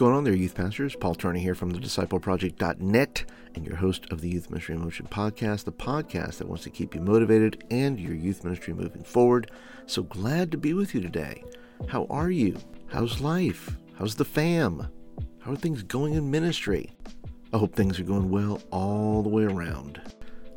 going on there, youth pastors? Paul Turner here from the discipleproject.net and your host of the Youth Ministry in Motion podcast, the podcast that wants to keep you motivated and your youth ministry moving forward. So glad to be with you today. How are you? How's life? How's the fam? How are things going in ministry? I hope things are going well all the way around.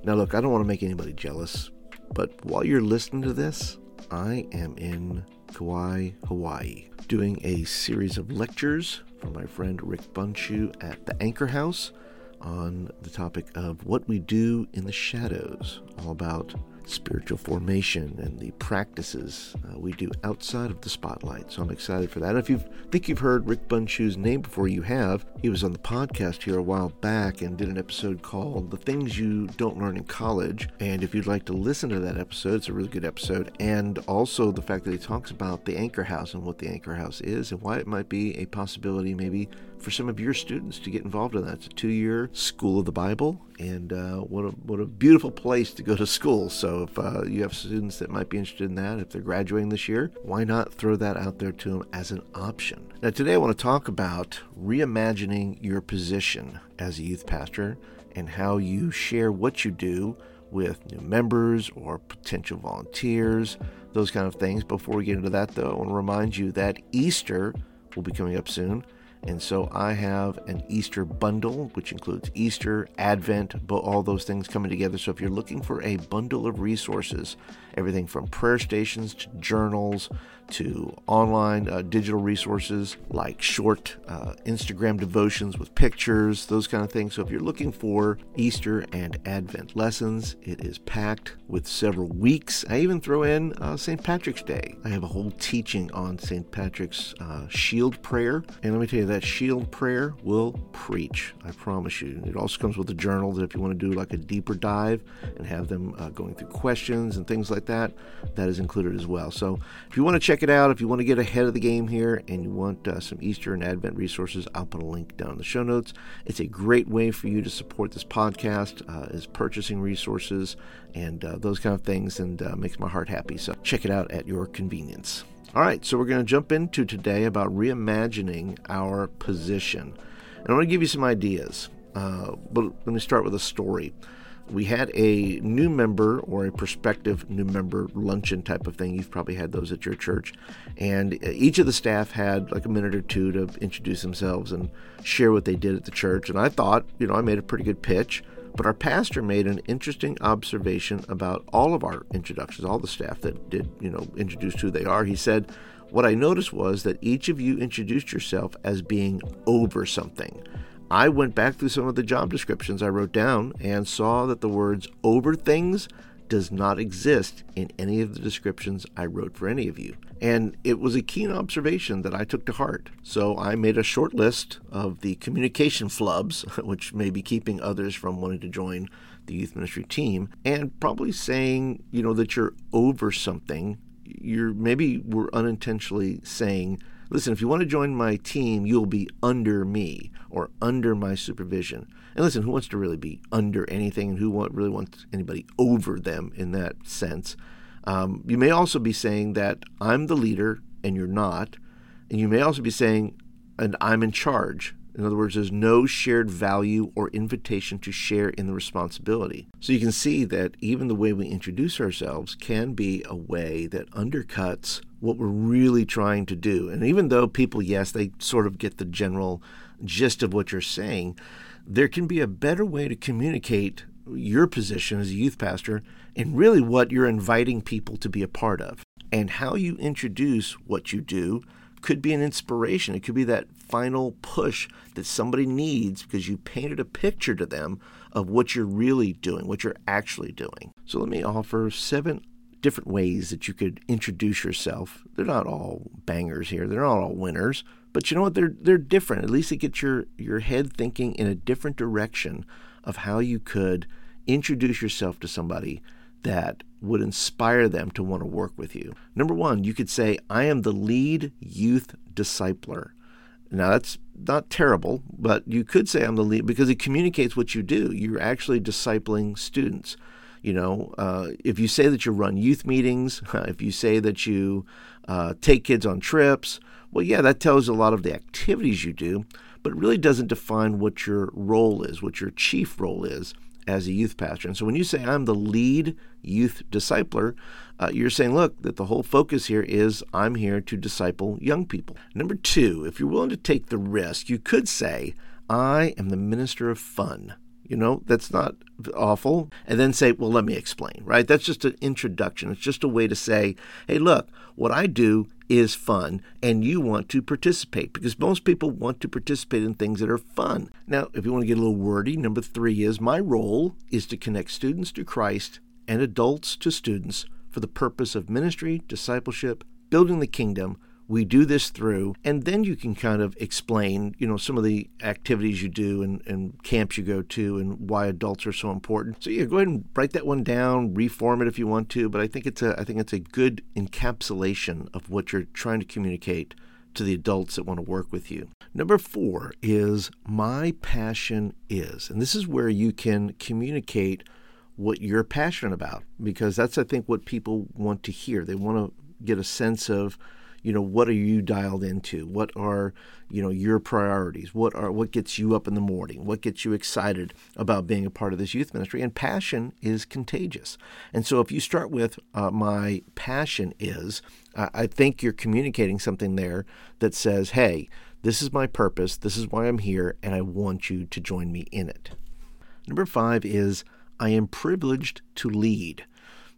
Now, look, I don't want to make anybody jealous, but while you're listening to this, I am in Kauai, Hawaii, doing a series of lectures from my friend Rick Bunchu at the Anchor House on the topic of what we do in the shadows, all about spiritual formation and the practices uh, we do outside of the spotlight. So I'm excited for that. If you think you've heard Rick Bunshu's name before, you have. He was on the podcast here a while back and did an episode called The Things You Don't Learn in College. And if you'd like to listen to that episode, it's a really good episode. And also the fact that he talks about the Anchor House and what the Anchor House is and why it might be a possibility maybe for some of your students to get involved in that. It's a two-year school of the Bible, and uh, what a what a beautiful place to go to school. So if uh, you have students that might be interested in that, if they're graduating this year, why not throw that out there to them as an option? Now today I want to talk about reimagining your position as a youth pastor and how you share what you do with new members or potential volunteers, those kind of things. Before we get into that, though, I want to remind you that Easter will be coming up soon. And so I have an Easter bundle, which includes Easter, Advent, but all those things coming together. So if you're looking for a bundle of resources, everything from prayer stations to journals to online uh, digital resources like short uh, Instagram devotions with pictures, those kind of things. So if you're looking for Easter and Advent lessons, it is packed with several weeks. I even throw in uh, St. Patrick's Day. I have a whole teaching on St. Patrick's uh, shield prayer. And let me tell you, that shield prayer will preach. I promise you. It also comes with a journal that if you want to do like a deeper dive and have them uh, going through questions and things like that, that is included as well. So if you want to check it out, if you want to get ahead of the game here and you want uh, some Easter and Advent resources, I'll put a link down in the show notes. It's a great way for you to support this podcast, uh, is purchasing resources and uh, those kind of things, and uh, makes my heart happy. So check it out at your convenience. All right, so we're going to jump into today about reimagining our position. And I want to give you some ideas, uh, but let me start with a story. We had a new member or a prospective new member luncheon type of thing. You've probably had those at your church. And uh, each of the staff had like a minute or two to introduce themselves and share what they did at the church. And I thought, you know, I made a pretty good pitch. But our pastor made an interesting observation about all of our introductions, all the staff that did, you know, introduce who they are. He said, What I noticed was that each of you introduced yourself as being over something. I went back through some of the job descriptions I wrote down and saw that the words over things does not exist in any of the descriptions I wrote for any of you. And it was a keen observation that I took to heart. So I made a short list of the communication flubs, which may be keeping others from wanting to join the youth ministry team, and probably saying, you know, that you're over something. You're maybe we're unintentionally saying, listen, if you want to join my team, you'll be under me or under my supervision. And listen, who wants to really be under anything and who want, really wants anybody over them in that sense? Um, you may also be saying that I'm the leader and you're not. And you may also be saying, and I'm in charge. In other words, there's no shared value or invitation to share in the responsibility. So you can see that even the way we introduce ourselves can be a way that undercuts what we're really trying to do. And even though people, yes, they sort of get the general gist of what you're saying, there can be a better way to communicate your position as a youth pastor and really what you're inviting people to be a part of. And how you introduce what you do could be an inspiration. It could be that final push that somebody needs because you painted a picture to them of what you're really doing, what you're actually doing. So let me offer seven different ways that you could introduce yourself. They're not all bangers here. They're not all winners, but you know what? They're they're different. At least it gets your your head thinking in a different direction of how you could introduce yourself to somebody that would inspire them to want to work with you. Number 1, you could say I am the lead youth discipler. Now that's not terrible, but you could say I'm the lead because it communicates what you do. You're actually discipling students. You know, uh, if you say that you run youth meetings, if you say that you uh, take kids on trips, Well, yeah, that tells a lot of the activities you do, but it really doesn't define what your role is, what your chief role is as a youth pastor. And so when you say I'm the lead youth discipler, uh, you're saying, look, that the whole focus here is I'm here to disciple young people. Number two, if you're willing to take the risk, you could say, I am the minister of fun. You know, that's not awful. And then say, well, let me explain, right? That's just an introduction. It's just a way to say, hey, look, what I do is fun and you want to participate because most people want to participate in things that are fun. Now, if you want to get a little wordy, number three is my role is to connect students to Christ and adults to students for the purpose of ministry, discipleship, building the kingdom we do this through and then you can kind of explain you know some of the activities you do and, and camps you go to and why adults are so important so yeah go ahead and write that one down reform it if you want to but i think it's a i think it's a good encapsulation of what you're trying to communicate to the adults that want to work with you. Number four is my passion is. And this is where you can communicate what you're passionate about because that's, I think, what people want to hear. They want to get a sense of you know what are you dialed into? What are you know your priorities? What are what gets you up in the morning? What gets you excited about being a part of this youth ministry? And passion is contagious. And so if you start with uh, my passion is uh, i think you're communicating something there that says hey this is my purpose. This is why i'm here and i want you to join me in it. Number five is i am privileged to lead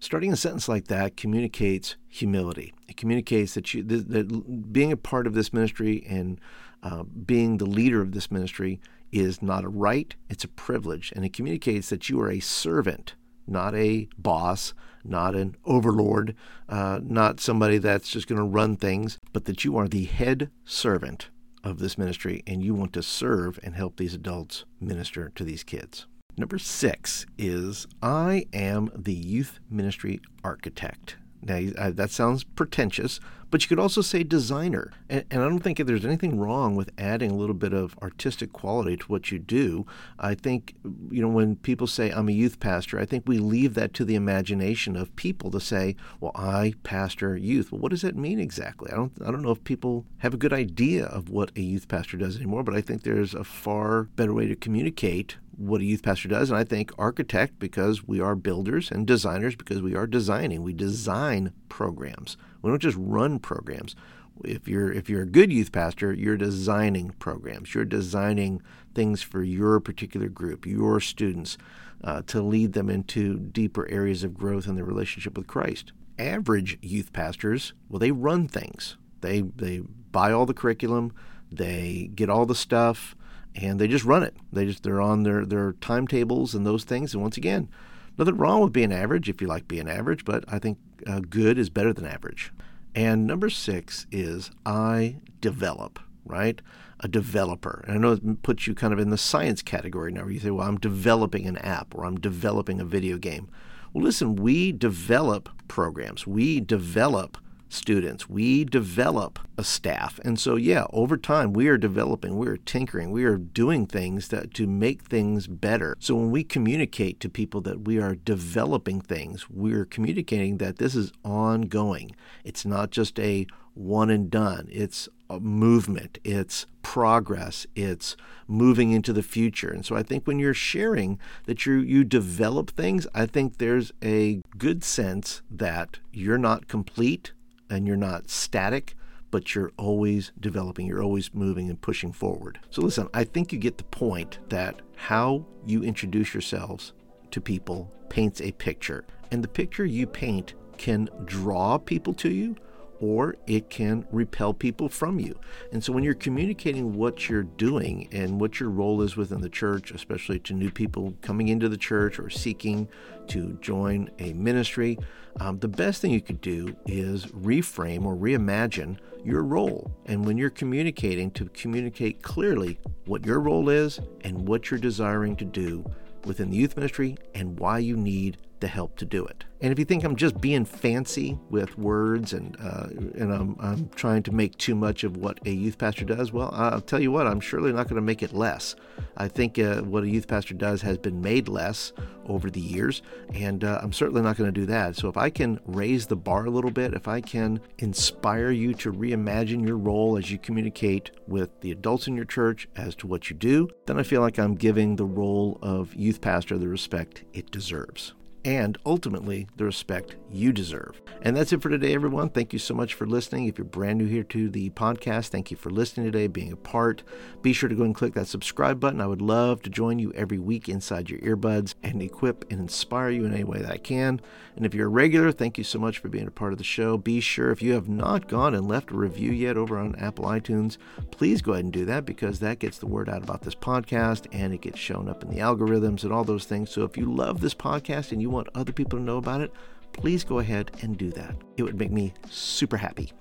Starting a sentence like that communicates humility. It communicates that you that, being a part of this ministry and uh, being the leader of this ministry is not a right; it's a privilege, and it communicates that you are a servant, not a boss, not an overlord, uh, not somebody that's just going to run things, but that you are the head servant of this ministry, and you want to serve and help these adults minister to these kids. Number six is I am the youth ministry architect. Now, uh, that sounds pretentious, but you could also say designer. And, and, I don't think there's anything wrong with adding a little bit of artistic quality to what you do. I think, you know, when people say, I'm a youth pastor, I think we leave that to the imagination of people to say, well, I pastor youth. Well, what does that mean exactly? I don't, I don't know if people have a good idea of what a youth pastor does anymore, but I think there's a far better way to communicate what a youth pastor does. And I think architect because we are builders and designers because we are designing. We design programs. We don't just run programs. If you're if you're a good youth pastor, you're designing programs. You're designing things for your particular group, your students, uh, to lead them into deeper areas of growth in their relationship with Christ. Average youth pastors, well, they run things. They they buy all the curriculum, they get all the stuff, and they just run it. They just they're on their their timetables and those things. And once again, nothing wrong with being average if you like being average, but I think uh, good is better than average. And number six is I develop, right? A developer. And I know it puts you kind of in the science category now where you say, well, I'm developing an app or I'm developing a video game. Well, listen, we develop programs, we develop students. We develop a staff. And so, yeah, over time, we are developing, we are tinkering, we are doing things that to make things better. So, when we communicate to people that we are developing things, we're communicating that this is ongoing. It's not just a one and done, it's a movement, it's progress, it's moving into the future. And so I think when you're sharing that you you develop things, I think there's a good sense that you're not complete and you're not static, but you're always developing, you're always moving and pushing forward. So, listen, I think you get the point that how you introduce yourselves to people paints a picture, and the picture you paint can draw people to you or it can repel people from you. And so when you're communicating what you're doing and what your role is within the church, especially to new people coming into the church or seeking to join a ministry, um, the best thing you could do is reframe or reimagine your role. And when you're communicating, to communicate clearly what your role is and what you're desiring to do within the youth ministry and why you need the help to do it. And if you think I'm just being fancy with words and uh, and I'm, I'm trying to make too much of what a youth pastor does, well, I'll tell you what, I'm surely not going to make it less. I think uh, what a youth pastor does has been made less over the years, and uh, I'm certainly not going to do that. So if I can raise the bar a little bit, if I can inspire you to reimagine your role as you communicate with the adults in your church as to what you do, then I feel like I'm giving the role of youth pastor the respect it deserves and ultimately the respect you deserve. And that's it for today, everyone. Thank you so much for listening. If you're brand new here to the podcast, thank you for listening today, being a part. Be sure to go and click that subscribe button. I would love to join you every week inside your earbuds and equip and inspire you in any way that I can. And if you're a regular, thank you so much for being a part of the show. Be sure, if you have not gone and left a review yet over on Apple iTunes, please go ahead and do that because that gets the word out about this podcast and it gets shown up in the algorithms and all those things. So if you love this podcast and you want other people to know about it, please go ahead and do that. It would make me super happy.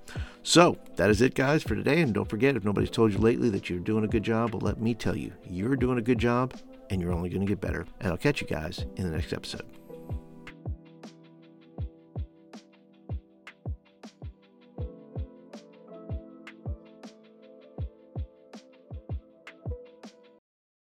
So, that is it, guys, for today. And don't forget, if nobody's told you lately that you're doing a good job, well, let me tell you, you're doing a good job and you're only going to get better. And I'll catch you guys in the next episode.